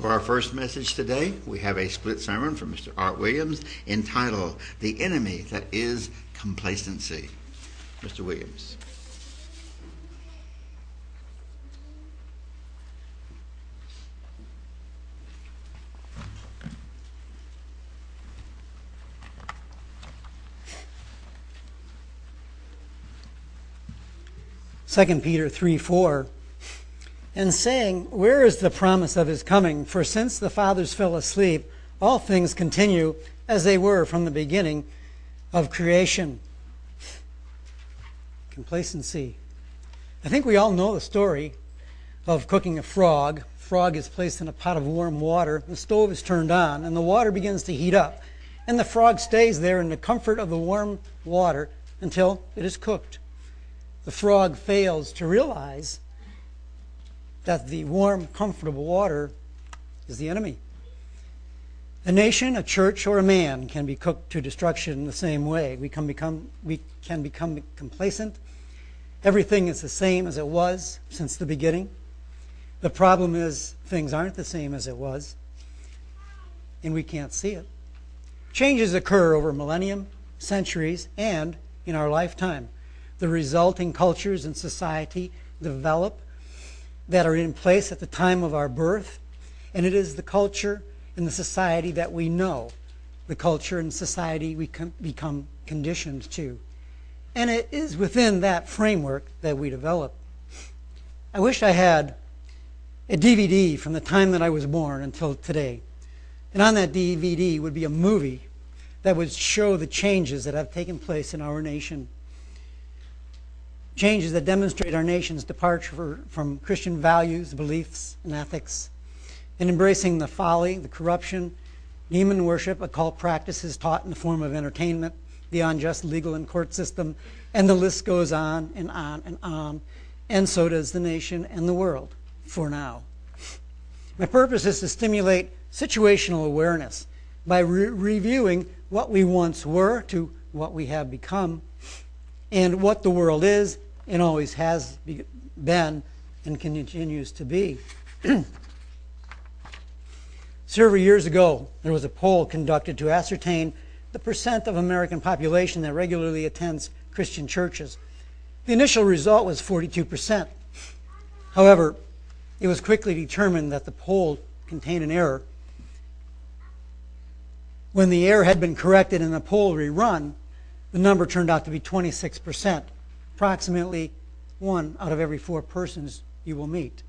For our first message today, we have a split sermon from Mr. Art Williams entitled The Enemy That Is Complacency. Mr. Williams. Second Peter 3 4 and saying, Where is the promise of his coming? For since the fathers fell asleep, all things continue as they were from the beginning of creation. Complacency. I think we all know the story of cooking a frog. Frog is placed in a pot of warm water, the stove is turned on, and the water begins to heat up. And the frog stays there in the comfort of the warm water until it is cooked. The frog fails to realize that the warm, comfortable water is the enemy. A nation, a church, or a man can be cooked to destruction in the same way. We can become, we can become complacent. Everything is the same as it was since the beginning. The problem is things aren't the same as it was, and we can't see it. Changes occur over millennium, centuries, and in our lifetime. The resulting cultures and society develop that are in place at the time of our birth, and it is the culture and the society that we know, the culture and society we become conditioned to. And it is within that framework that we develop. I wish I had a DVD from the time that I was born until today. And on that DVD would be a movie that would show the changes that have taken place in our nation changes that demonstrate our nation's departure from Christian values, beliefs, and ethics, and embracing the folly, the corruption, demon worship, occult practices taught in the form of entertainment, the unjust legal and court system, and the list goes on and on and on, and so does the nation and the world for now. My purpose is to stimulate situational awareness by re- reviewing what we once were to what we have become and what the world is and always has been and continues to be. Several years ago, there was a poll conducted to ascertain the percent of American population that regularly attends Christian churches. The initial result was 42%. However, it was quickly determined that the poll contained an error. When the error had been corrected and the poll rerun, the number turned out to be 26% approximately one out of every four persons you will meet.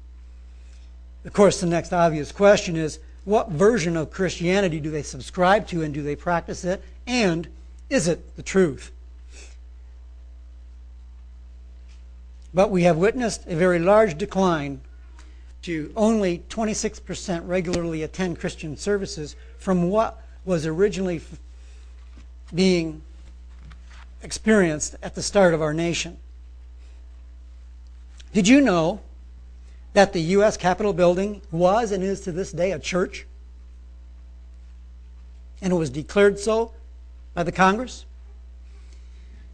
Of course, the next obvious question is what version of Christianity do they subscribe to and do they practice it? And is it the truth? But we have witnessed a very large decline to only 26% regularly attend Christian services from what was originally being experienced at the start of our nation. Did you know that the U.S. Capitol building was and is to this day a church? And it was declared so by the Congress?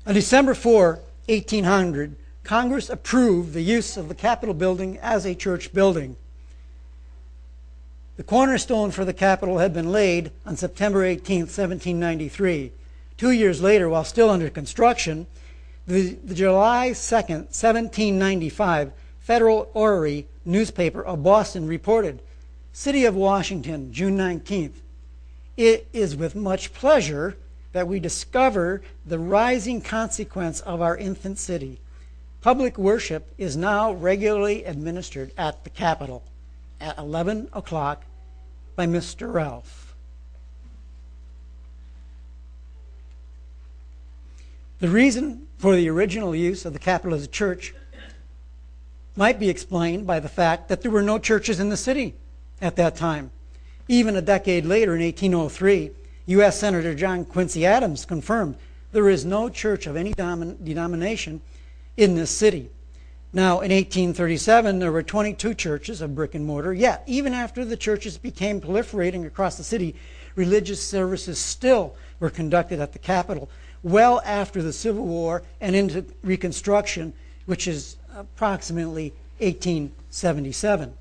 On December 4, 1800, Congress approved the use of the Capitol building as a church building. The cornerstone for the Capitol had been laid on September 18, 1793. Two years later, while still under construction, the, the July 2nd, 1795, Federal Orrery newspaper of Boston reported, City of Washington, June 19th. It is with much pleasure that we discover the rising consequence of our infant city. Public worship is now regularly administered at the Capitol at 11 o'clock by Mr. Ralph. The reason for the original use of the Capitol as a church might be explained by the fact that there were no churches in the city at that time. Even a decade later, in 1803, U.S. Senator John Quincy Adams confirmed there is no church of any denomination in this city. Now, in 1837, there were 22 churches of brick and mortar, yet, even after the churches became proliferating across the city, religious services still were conducted at the Capitol well after the Civil War and into Reconstruction, which is approximately 1877.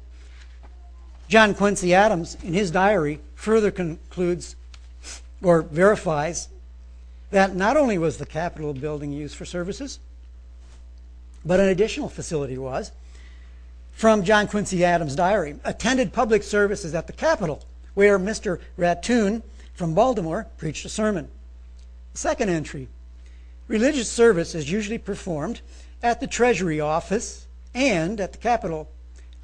John Quincy Adams, in his diary, further concludes or verifies that not only was the Capitol building used for services, but an additional facility was. From John Quincy Adams' diary, attended public services at the Capitol, where Mr. Rattoon from Baltimore preached a sermon. Second entry religious service is usually performed at the Treasury office and at the Capitol.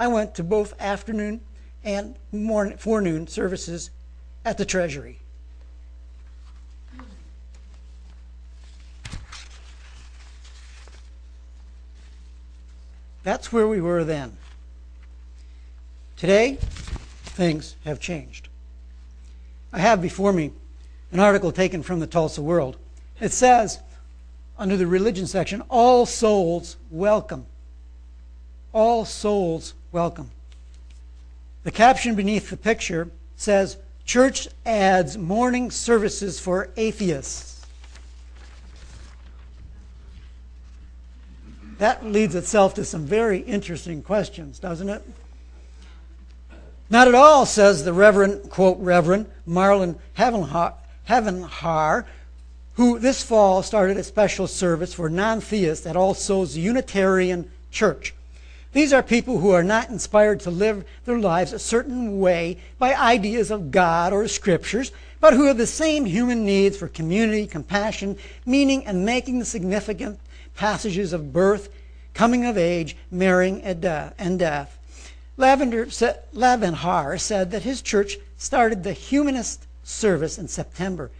I went to both afternoon and morning, forenoon services at the Treasury. That's where we were then. Today, things have changed. I have before me an article taken from the Tulsa World. It says, under the religion section, all souls welcome. All souls welcome. The caption beneath the picture says, Church adds morning services for atheists. That leads itself to some very interesting questions, doesn't it? Not at all, says the Reverend, quote, Reverend Marlin Havenhar, who this fall started a special service for non theists at All Souls Unitarian Church. These are people who are not inspired to live their lives a certain way by ideas of God or scriptures, but who have the same human needs for community, compassion, meaning, and making the significant passages of birth, coming of age, marrying, and death. Lavender, Lavanhar said that his church started the humanist service in September,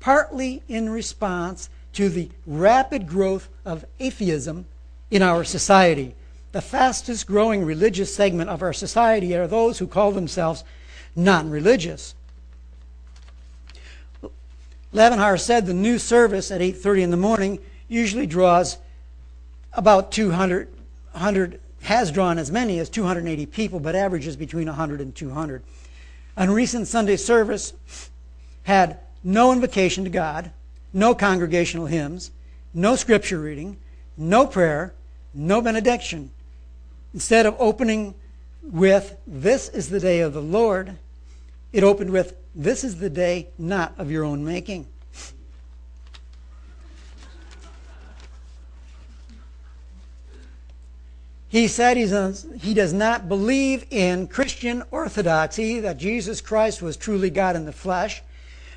partly in response to the rapid growth of atheism in our society. The fastest growing religious segment of our society are those who call themselves non religious. Lavanhar said the new service at 8:30 in the morning usually draws about 200, 100 has drawn as many as 280 people, but averages between 100 and 200. A recent Sunday service had no invocation to God, no congregational hymns, no scripture reading, no prayer, no benediction. Instead of opening with, This is the day of the Lord, it opened with, This is the day not of your own making. He said he does not believe in Christian orthodoxy, that Jesus Christ was truly God in the flesh,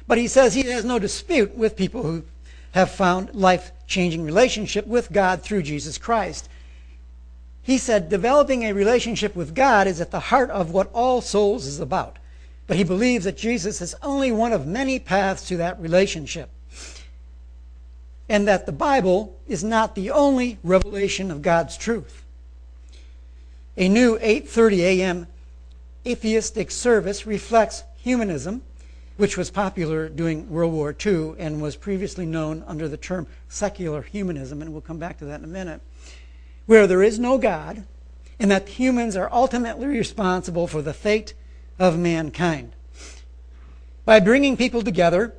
but he says he has no dispute with people who have found life changing relationship with God through Jesus Christ. He said developing a relationship with God is at the heart of what all souls is about. But he believes that Jesus is only one of many paths to that relationship. And that the Bible is not the only revelation of God's truth. A new 8:30 a.m. atheistic service reflects humanism, which was popular during World War II and was previously known under the term secular humanism, and we'll come back to that in a minute, where there is no God and that humans are ultimately responsible for the fate of mankind. By bringing people together,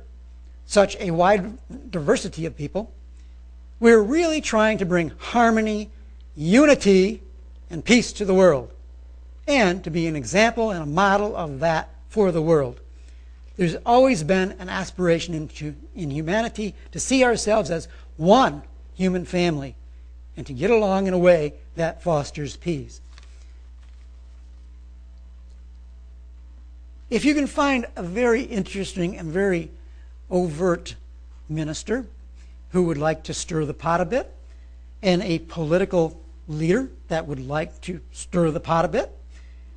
such a wide diversity of people, we're really trying to bring harmony, unity, and peace to the world, and to be an example and a model of that for the world. There's always been an aspiration into, in humanity to see ourselves as one human family and to get along in a way that fosters peace. If you can find a very interesting and very overt minister who would like to stir the pot a bit, and a political leader that would like to stir the pot a bit,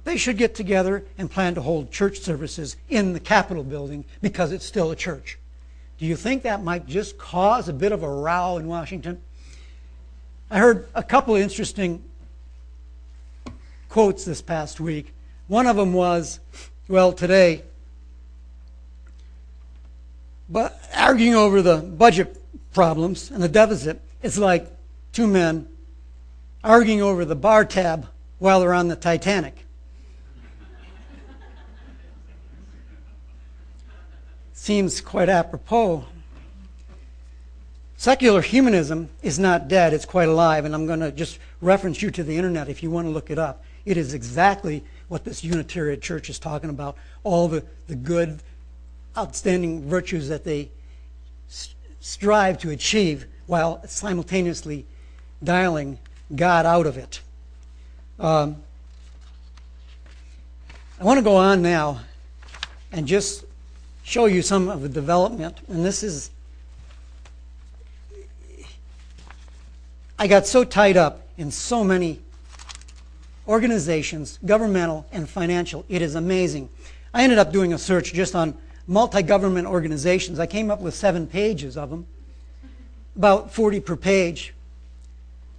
they should get together and plan to hold church services in the Capitol building because it's still a church. Do you think that might just cause a bit of a row in Washington? I heard a couple of interesting quotes this past week. One of them was, well, today, but arguing over the budget problems and the deficit, is like two men arguing over the bar tab while they're on the Titanic. Seems quite apropos. Secular humanism is not dead, it's quite alive, and I'm going to just reference you to the internet if you want to look it up. It is exactly what this Unitarian church is talking about all the, the good, outstanding virtues that they strive to achieve while simultaneously dialing God out of it. Um, I want to go on now and just show you some of the development. And this is, I got so tied up in so many organizations, governmental and financial. It is amazing. I ended up doing a search just on multi government organizations. I came up with seven pages of them, about 40 per page,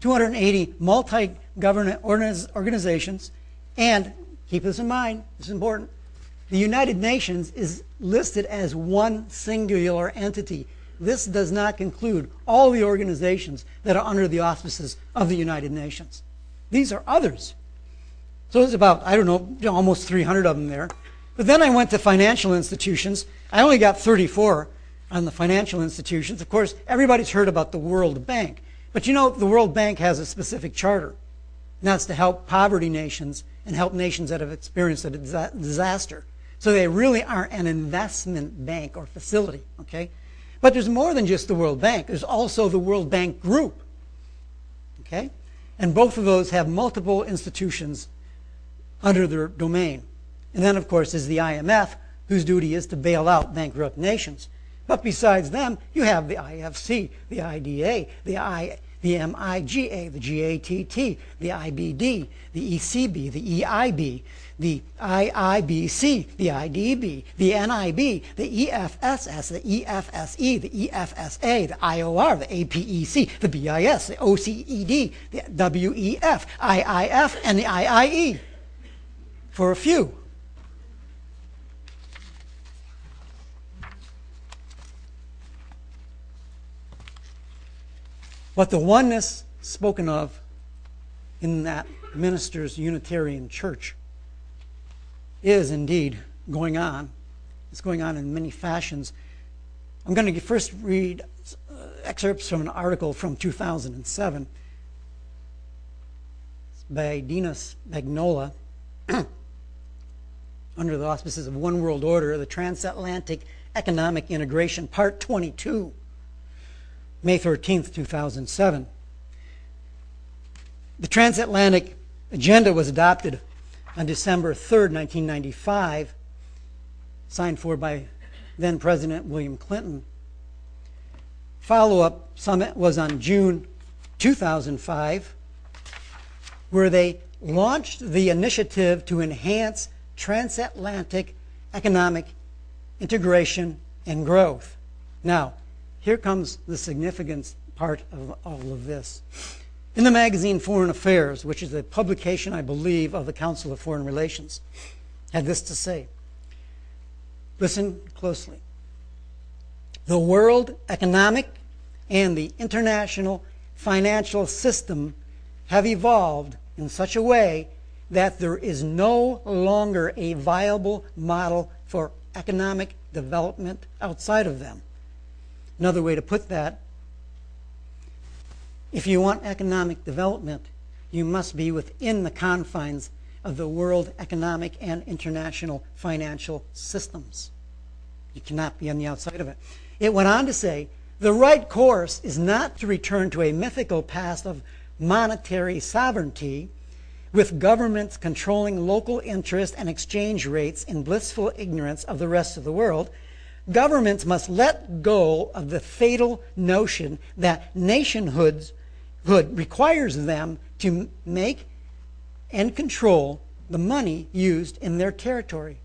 280 multi government organizations, and keep this in mind, this is important. The United Nations is listed as one singular entity. This does not conclude all the organizations that are under the auspices of the United Nations. These are others. So it's about, I don't know, almost 300 of them there. But then I went to financial institutions. I only got 34 on the financial institutions. Of course, everybody's heard about the World Bank. But you know, the World Bank has a specific charter. And that's to help poverty nations and help nations that have experienced a disaster. So they really are an investment bank or facility, okay? But there's more than just the World Bank. There's also the World Bank Group, okay? And both of those have multiple institutions under their domain. And then, of course, is the IMF, whose duty is to bail out bankrupt nations. But besides them, you have the IFC, the IDA, the, I, the MIGA, the GATT, the IBD, the ECB, the EIB, the IIBC, the IDB, the NIB, the EFSS, the EFSE, the EFSA, the IOR, the APEC, the BIS, the OCED, the WEF, IIF, and the IIE for a few. But the oneness spoken of in that minister's Unitarian church is indeed going on. It's going on in many fashions. I'm going to first read uh, excerpts from an article from 2007 by Dinos Magnola. under the auspices of One World Order, the Transatlantic Economic Integration, Part 22, May 13th, 2007. The transatlantic agenda was adopted on December 3rd, 1995, signed for by then President William Clinton. Follow up summit was on June 2005, where they launched the initiative to enhance transatlantic economic integration and growth. Now, here comes the significance part of all of this. In the magazine Foreign Affairs, which is a publication, I believe, of the Council of Foreign Relations, had this to say. Listen closely. The world economic and the international financial system have evolved in such a way that there is no longer a viable model for economic development outside of them. Another way to put that if you want economic development, you must be within the confines of the world economic and international financial systems. You cannot be on the outside of it. It went on to say the right course is not to return to a mythical past of monetary sovereignty with governments controlling local interest and exchange rates in blissful ignorance of the rest of the world, governments must let go of the fatal notion that nationhood requires them to make and control the money used in their territory.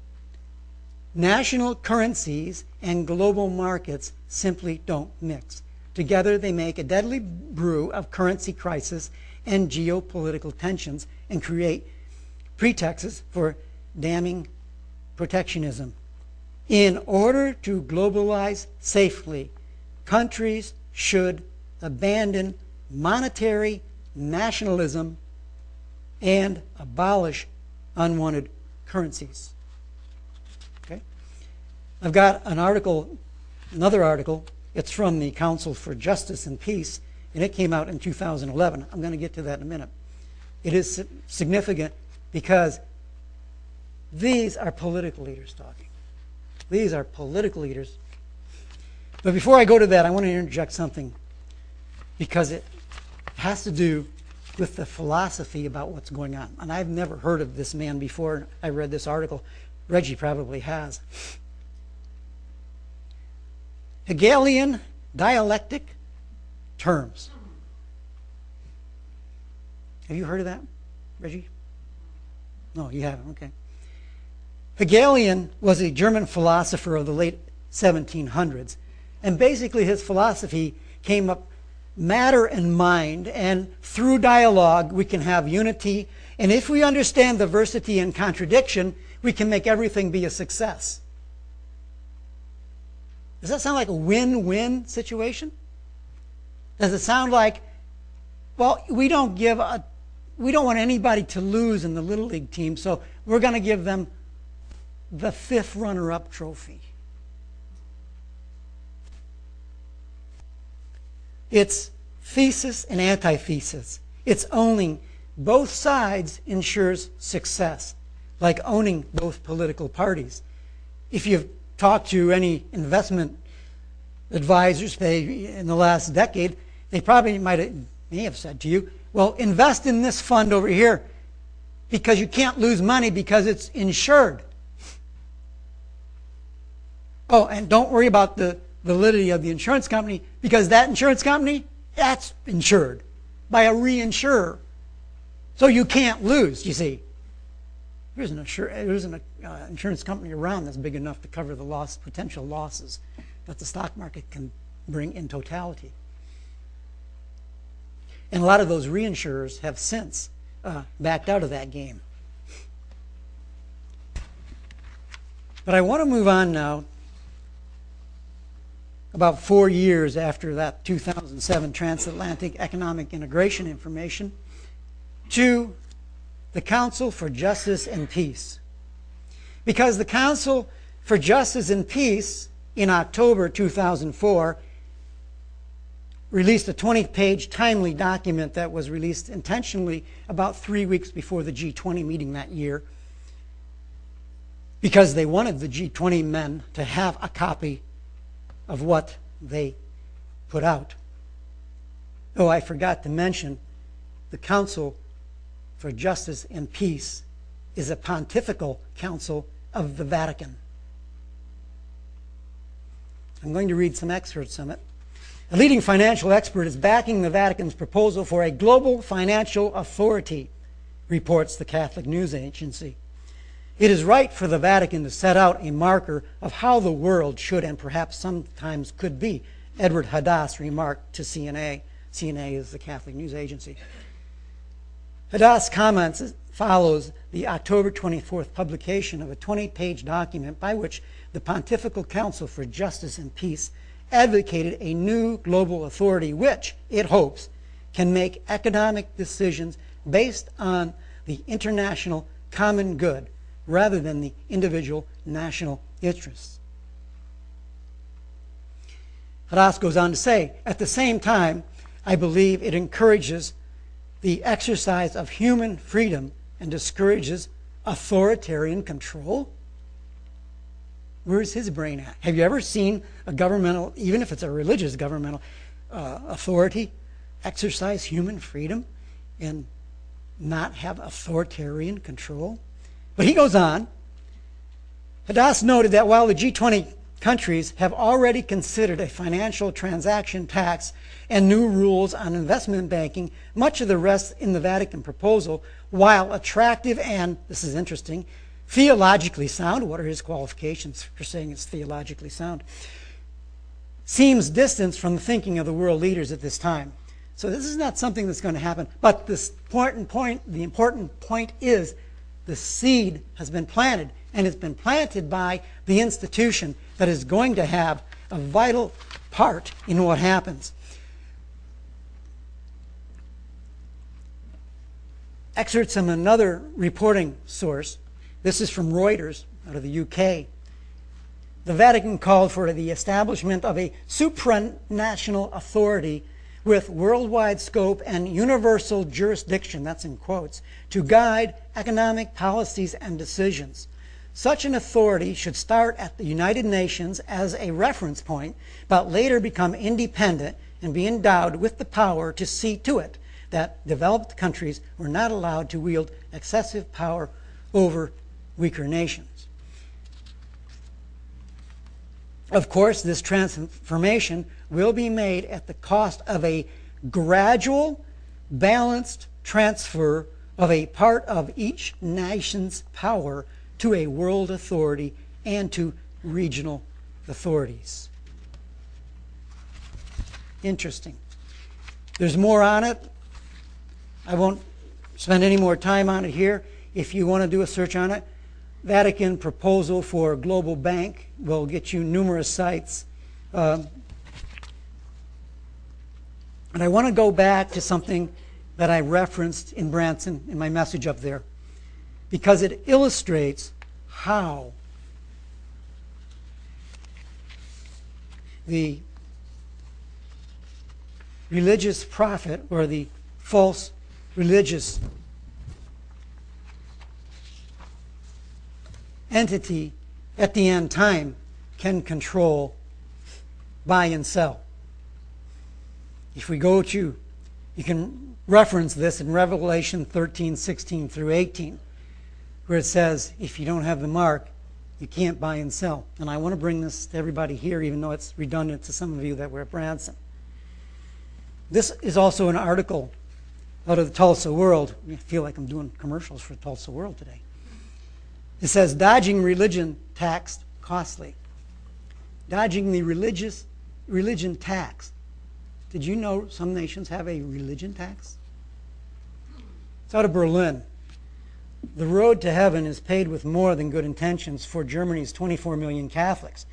National currencies and global markets simply don't mix. Together, they make a deadly brew of currency crisis and geopolitical tensions and create pretexts for damning protectionism. In order to globalize safely, countries should abandon monetary nationalism and abolish unwanted currencies. Okay? I've got an article, another article It's from the Council for Justice and Peace, and it came out in 2011. I'm going to get to that in a minute. It is significant because these are political leaders talking. These are political leaders. But before I go to that, I want to interject something because it has to do with the philosophy about what's going on. And I've never heard of this man before. I read this article. Reggie probably has. Hegelian dialectic terms. Have you heard of that, Reggie? No, you haven't. Okay. Hegelian was a German philosopher of the late 1700s. And basically, his philosophy came up matter and mind, and through dialogue, we can have unity. And if we understand diversity and contradiction, we can make everything be a success. Does that sound like a win win situation? Does it sound like, well, we don't give a, we don't want anybody to lose in the Little League team, so we're going to give them the fifth runner up trophy. It's thesis and antithesis. It's owning both sides ensures success, like owning both political parties. If you've talked to any investment advisors they, in the last decade, they probably might have, may have said to you, well, invest in this fund over here because you can't lose money because it's insured. Oh, and don't worry about the validity of the insurance company because that insurance company, that's insured by a reinsurer. So you can't lose, you see. There isn't, an uh, insurance company around that's big enough to cover the loss, potential losses that the stock market can bring in totality. And a lot of those reinsurers have since uh, backed out of that game. But I want to move on now about four years after that 2007 transatlantic economic integration information, to the Council for Justice and Peace. Because the Council for Justice and Peace in October 2004 released a 20 page timely document that was released intentionally about three weeks before the G20 meeting that year because they wanted the G20 men to have a copy of what they put out. Oh, I forgot to mention the Council for Justice and Peace is a pontifical council of the Vatican. I'm going to read some excerpts from it. A leading financial expert is backing the Vatican's proposal for a global financial authority, reports the Catholic News Agency. It is right for the Vatican to set out a marker of how the world should and perhaps sometimes could be, Edward Hadas remarked to CNA. CNA is the Catholic news agency. Hadas comments follows the October 24th publication of a 20 page document by which the Pontifical Council for Justice and Peace advocated a new global authority which, it hopes, can make economic decisions based on the international common good rather than the individual national interests. Hadas goes on to say, at the same time, I believe it encourages the exercise of human freedom and discourages authoritarian control. Where's his brain at? Have you ever seen a governmental, even if it's a religious governmental uh, authority, exercise human freedom and not have authoritarian control? But he goes on. Hadas noted that while the G20 countries have already considered a financial transaction tax and new rules on investment banking, much of the rest in the Vatican proposal, while attractive and, this is interesting, theologically sound, what are his qualifications for saying it's theologically sound, seems distant from the thinking of the world leaders at this time. So this is not something that's going to happen. But this important point, the important point is the seed has been planted, and it's been planted by the institution that is going to have a vital part in what happens. Excerpts from another reporting source. This is from Reuters out of the UK. the Vatican called for the establishment of a supranational authority with worldwide scope and universal jurisdiction, that's in quotes, to guide economic policies and decisions. Such an authority should start at the United Nations as a reference point, but later become independent and be endowed with the power to see to it that developed countries were not allowed to wield excessive power over weaker nations. Of course, this transformation will be made at the cost of a gradual, balanced transfer of a part of each nation's power to a world authority and to regional authorities. Interesting. There's more on it. I won't spend any more time on it here. If you want to do a search on it, Vatican proposal for a global bank will get you numerous sites. Um, and I want to go back to something that I referenced in Branson in my message up there because it illustrates how the religious prophet or the false religious entity at the end time can control buy and sell. If we go to, you can reference this in Revelation 13, 16 through 18, where it says, if you don't have the mark, you can't buy and sell. And I want to bring this to everybody here, even though it's redundant to some of you that were at Branson. This is also an article out of the Tulsa World. I feel like I'm doing commercials for Tulsa World today. It says, dodging religion tax costly. Dodging the religious religion tax. Did you know some nations have a religion tax? It's out of Berlin. The road to heaven is paved with more than good intentions for Germany's 24 million Catholics.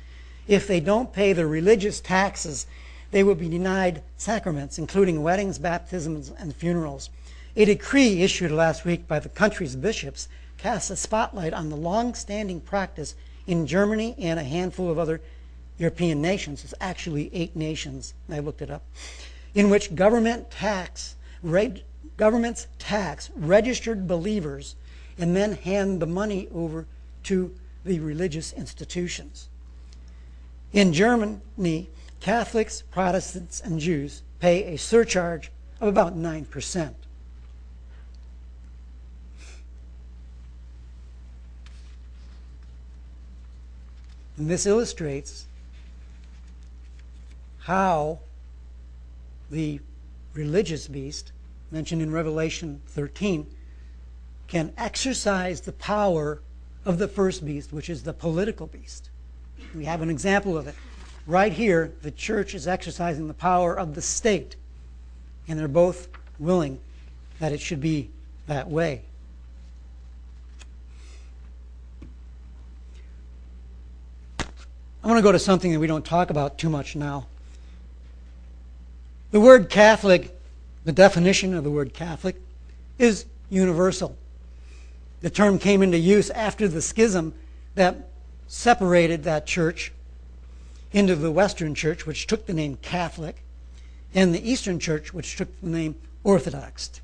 If they don't pay their religious taxes, they will be denied sacraments, including weddings, baptisms, and funerals. A decree issued last week by the country's bishops casts a spotlight on the long standing practice in Germany and a handful of other European nations. It's actually eight nations, I looked it up, in which government tax, reg, governments tax registered believers and then hand the money over to the religious institutions. In Germany, Catholics, Protestants, and Jews pay a surcharge of about 9%. And this illustrates how the religious beast, mentioned in Revelation 13, can exercise the power of the first beast, which is the political beast. We have an example of it. Right here, the church is exercising the power of the state, and they're both willing that it should be that way. I want to go to something that we don't talk about too much now. The word Catholic, the definition of the word Catholic, is universal. The term came into use after the schism that separated that church into the Western Church, which took the name Catholic, and the Eastern Church, which took the name Orthodox.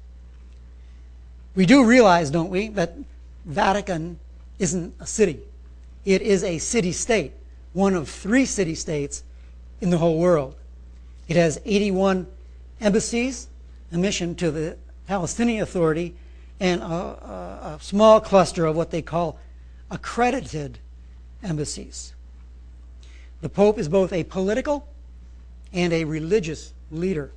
We do realize, don't we, that Vatican isn't a city. It is a city state one of three city states in the whole world. It has 81 embassies, a mission to the Palestinian Authority, and a, a, a small cluster of what they call accredited embassies. The Pope is both a political and a religious leader.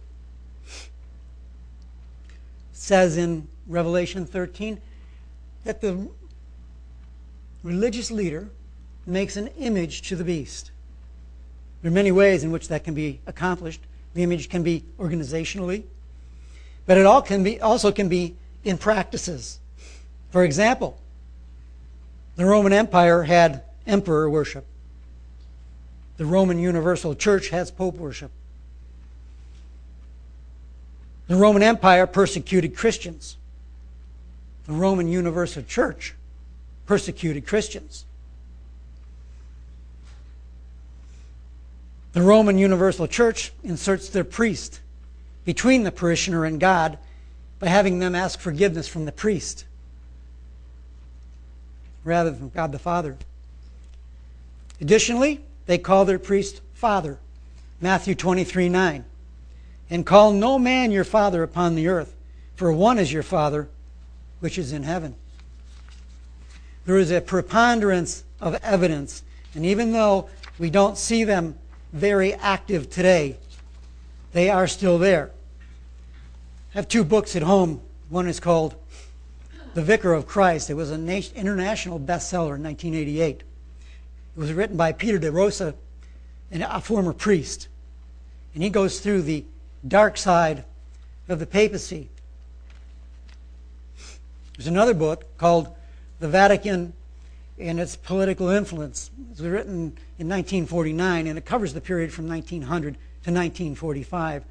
Says in Revelation 13 that the religious leader makes an image to the beast. There are many ways in which that can be accomplished. The image can be organizationally, but it all can be, also can be in practices. For example, the Roman Empire had emperor worship. The Roman Universal Church has pope worship. The Roman Empire persecuted Christians. The Roman Universal Church persecuted Christians. The Roman Universal Church inserts their priest between the parishioner and God by having them ask forgiveness from the priest rather than God the Father. Additionally, they call their priest Father, Matthew 23 9. And call no man your father upon the earth, for one is your Father, which is in heaven. There is a preponderance of evidence, and even though we don't see them very active today, they are still there. I have two books at home. One is called The Vicar of Christ. It was an international bestseller in 1988. It was written by Peter de Rosa, a former priest. And he goes through the dark side of the papacy. There's another book called The Vatican and Its Political Influence. It was written in 1949, and it covers the period from 1900 to 1945.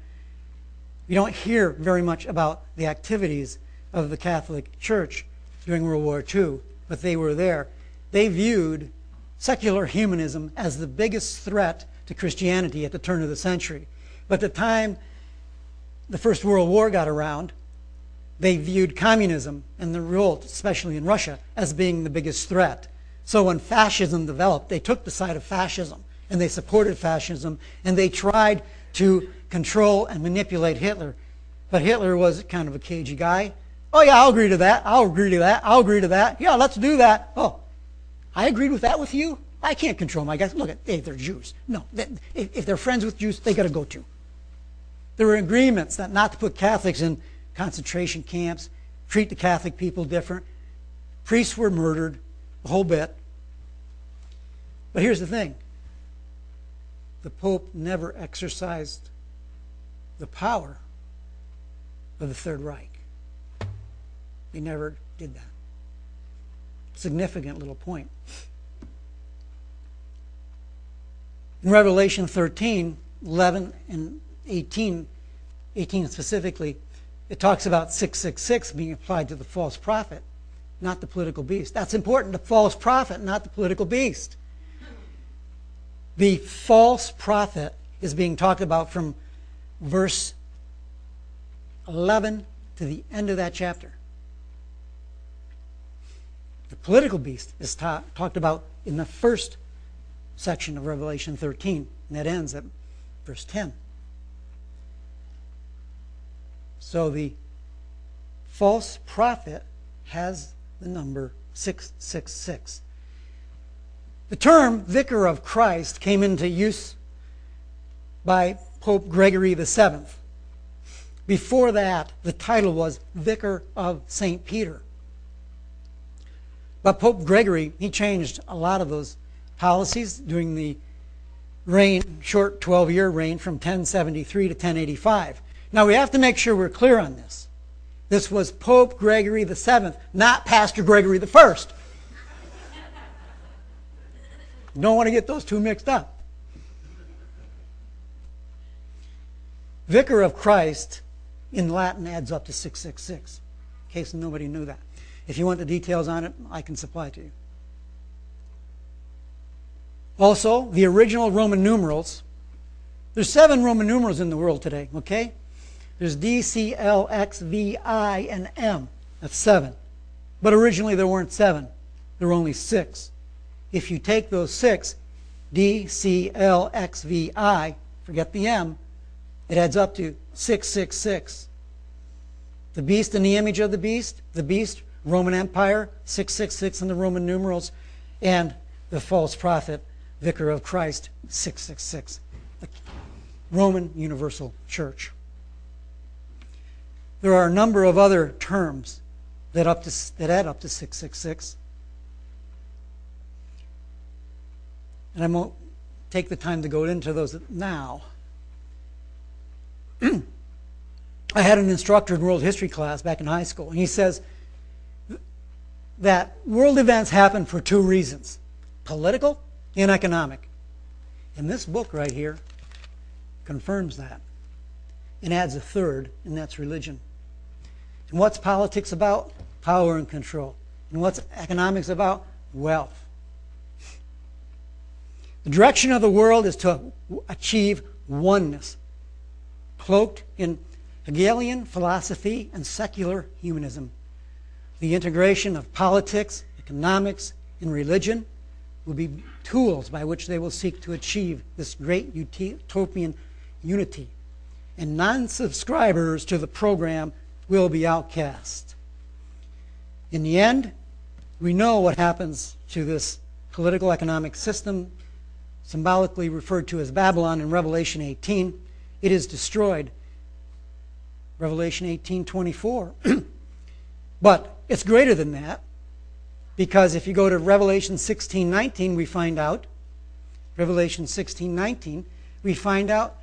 We don't hear very much about the activities of the Catholic Church during World War II, but they were there. They viewed secular humanism as the biggest threat to Christianity at the turn of the century. But the time the First World War got around, they viewed communism and the revolt, especially in Russia, as being the biggest threat. So when fascism developed, they took the side of fascism and they supported fascism and they tried to control and manipulate Hitler. But Hitler was kind of a cagey guy. Oh, yeah, I'll agree to that. I'll agree to that. I'll agree to that. Yeah, let's do that. Oh, I agreed with that with you? I can't control my guys. Look, hey, they're Jews. No, if they're friends with Jews, they got to go too. There were agreements that not to put Catholics in concentration camps, treat the Catholic people different. Priests were murdered, a whole bit. But here's the thing the Pope never exercised the power of the Third Reich. He never did that. Significant little point. In Revelation 13, 11 and 18, 18 specifically, it talks about 666 being applied to the false prophet, not the political beast. That's important, the false prophet, not the political beast. The false prophet is being talked about from verse 11 to the end of that chapter. The political beast is ta- talked about in the first section of Revelation 13, and that ends at verse 10. So the false prophet has the number 666. The term vicar of Christ came into use by Pope Gregory VII. Before that, the title was Vicar of St. Peter. But Pope Gregory, he changed a lot of those policies during the reign, short 12 year reign from 1073 to 1085. Now we have to make sure we're clear on this. This was Pope Gregory VII, not Pastor Gregory I. Don't want to get those two mixed up. Vicar of Christ in Latin adds up to 666, in case nobody knew that. If you want the details on it, I can supply to you. Also, the original Roman numerals. There's seven Roman numerals in the world today, okay? There's D, C, L, X, V, I, and M. That's seven. But originally there weren't seven, there were only six. If you take those six, D, C, L, X, V, I, forget the M, it adds up to 666. The beast in the image of the beast, the beast, Roman Empire, 666 in the Roman numerals, and the false prophet, vicar of Christ, 666. The Roman Universal Church. There are a number of other terms that, up to, that add up to 666. And I won't take the time to go into those now. I had an instructor in world history class back in high school, and he says that world events happen for two reasons political and economic. And this book right here confirms that and adds a third, and that's religion. And what's politics about? Power and control. And what's economics about? Wealth. The direction of the world is to achieve oneness, cloaked in Hegelian philosophy and secular humanism. The integration of politics, economics, and religion will be tools by which they will seek to achieve this great utopian unity. And non subscribers to the program will be outcast. In the end, we know what happens to this political economic system, symbolically referred to as Babylon in Revelation 18. It is destroyed. Revelation 18:24. but it's greater than that because if you go to Revelation 16:19, we find out Revelation 16:19, we find out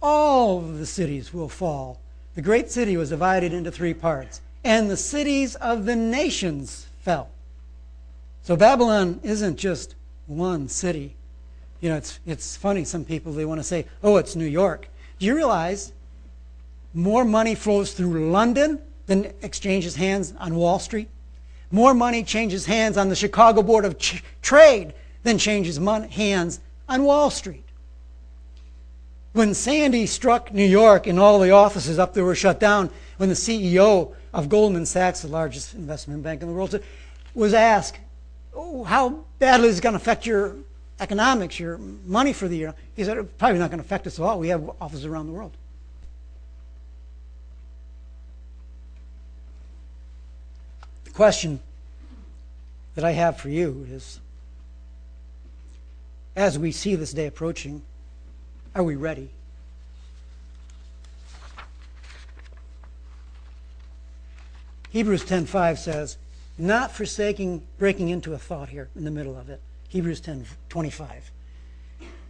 all of the cities will fall. The great city was divided into three parts, and the cities of the nations fell. So Babylon isn't just one city. You know, it's, it's funny, some people, they want to say, oh, it's New York. Do you realize more money flows through London than exchanges hands on Wall Street? More money changes hands on the Chicago Board of Ch- Trade than changes mon- hands on Wall Street. When Sandy struck New York and all the offices up there were shut down, when the CEO of Goldman Sachs, the largest investment bank in the world, was asked, oh, how badly is it going to affect your economics, your money for the year? He said, it's probably not going to affect us at all. We have offices around the world. The question that I have for you is as we see this day approaching, are we ready? Hebrews 10:5 says, not forsaking breaking into a thought here in the middle of it. Hebrews 10:25.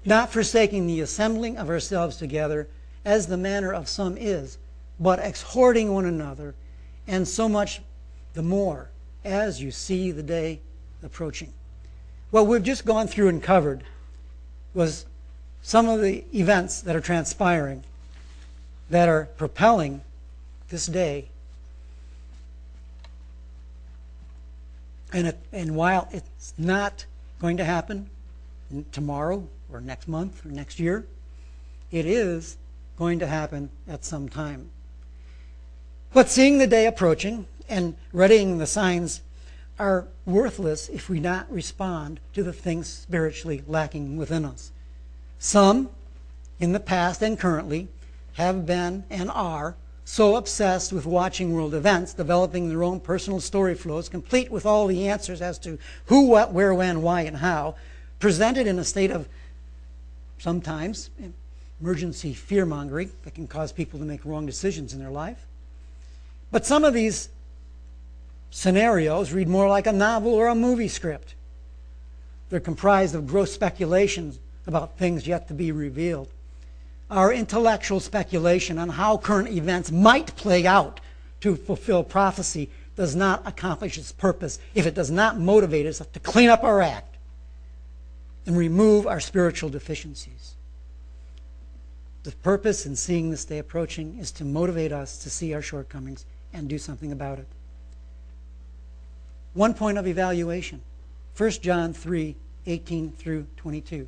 Not forsaking the assembling of ourselves together as the manner of some is, but exhorting one another, and so much the more as you see the day approaching. What we've just gone through and covered was some of the events that are transpiring that are propelling this day And, it, and while it's not going to happen tomorrow or next month or next year, it is going to happen at some time. But seeing the day approaching and readying the signs are worthless if we not respond to the things spiritually lacking within us. Some, in the past and currently, have been and are so obsessed with watching world events, developing their own personal story flows, complete with all the answers as to who, what, where, when, why, and how, presented in a state of sometimes emergency fear mongering that can cause people to make wrong decisions in their life. But some of these scenarios read more like a novel or a movie script. They're comprised of gross speculations about things yet to be revealed our intellectual speculation on how current events might play out to fulfill prophecy does not accomplish its purpose if it does not motivate us to clean up our act and remove our spiritual deficiencies. The purpose in seeing this day approaching is to motivate us to see our shortcomings and do something about it. One point of evaluation 1 John 3 18 through 22.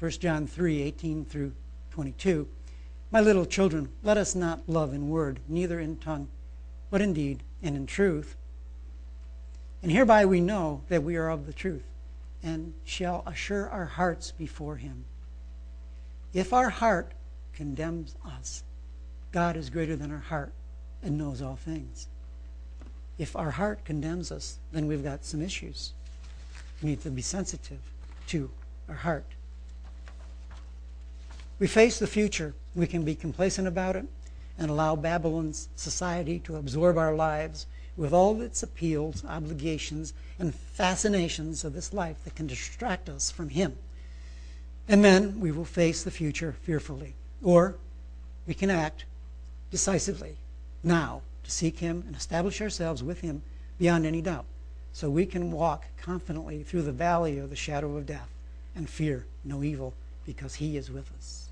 1 John 3 18 through 22. My little children, let us not love in word, neither in tongue, but in deed and in truth. And hereby we know that we are of the truth, and shall assure our hearts before him. If our heart condemns us, God is greater than our heart and knows all things. If our heart condemns us, then we've got some issues. We need to be sensitive to our heart we face the future, we can be complacent about it and allow Babylon's society to absorb our lives with all its appeals, obligations, and fascinations of this life that can distract us from Him. And then we will face the future fearfully. Or we can act decisively now to seek Him and establish ourselves with Him beyond any doubt, so we can walk confidently through the valley of the shadow of death and fear no evil because He is with us.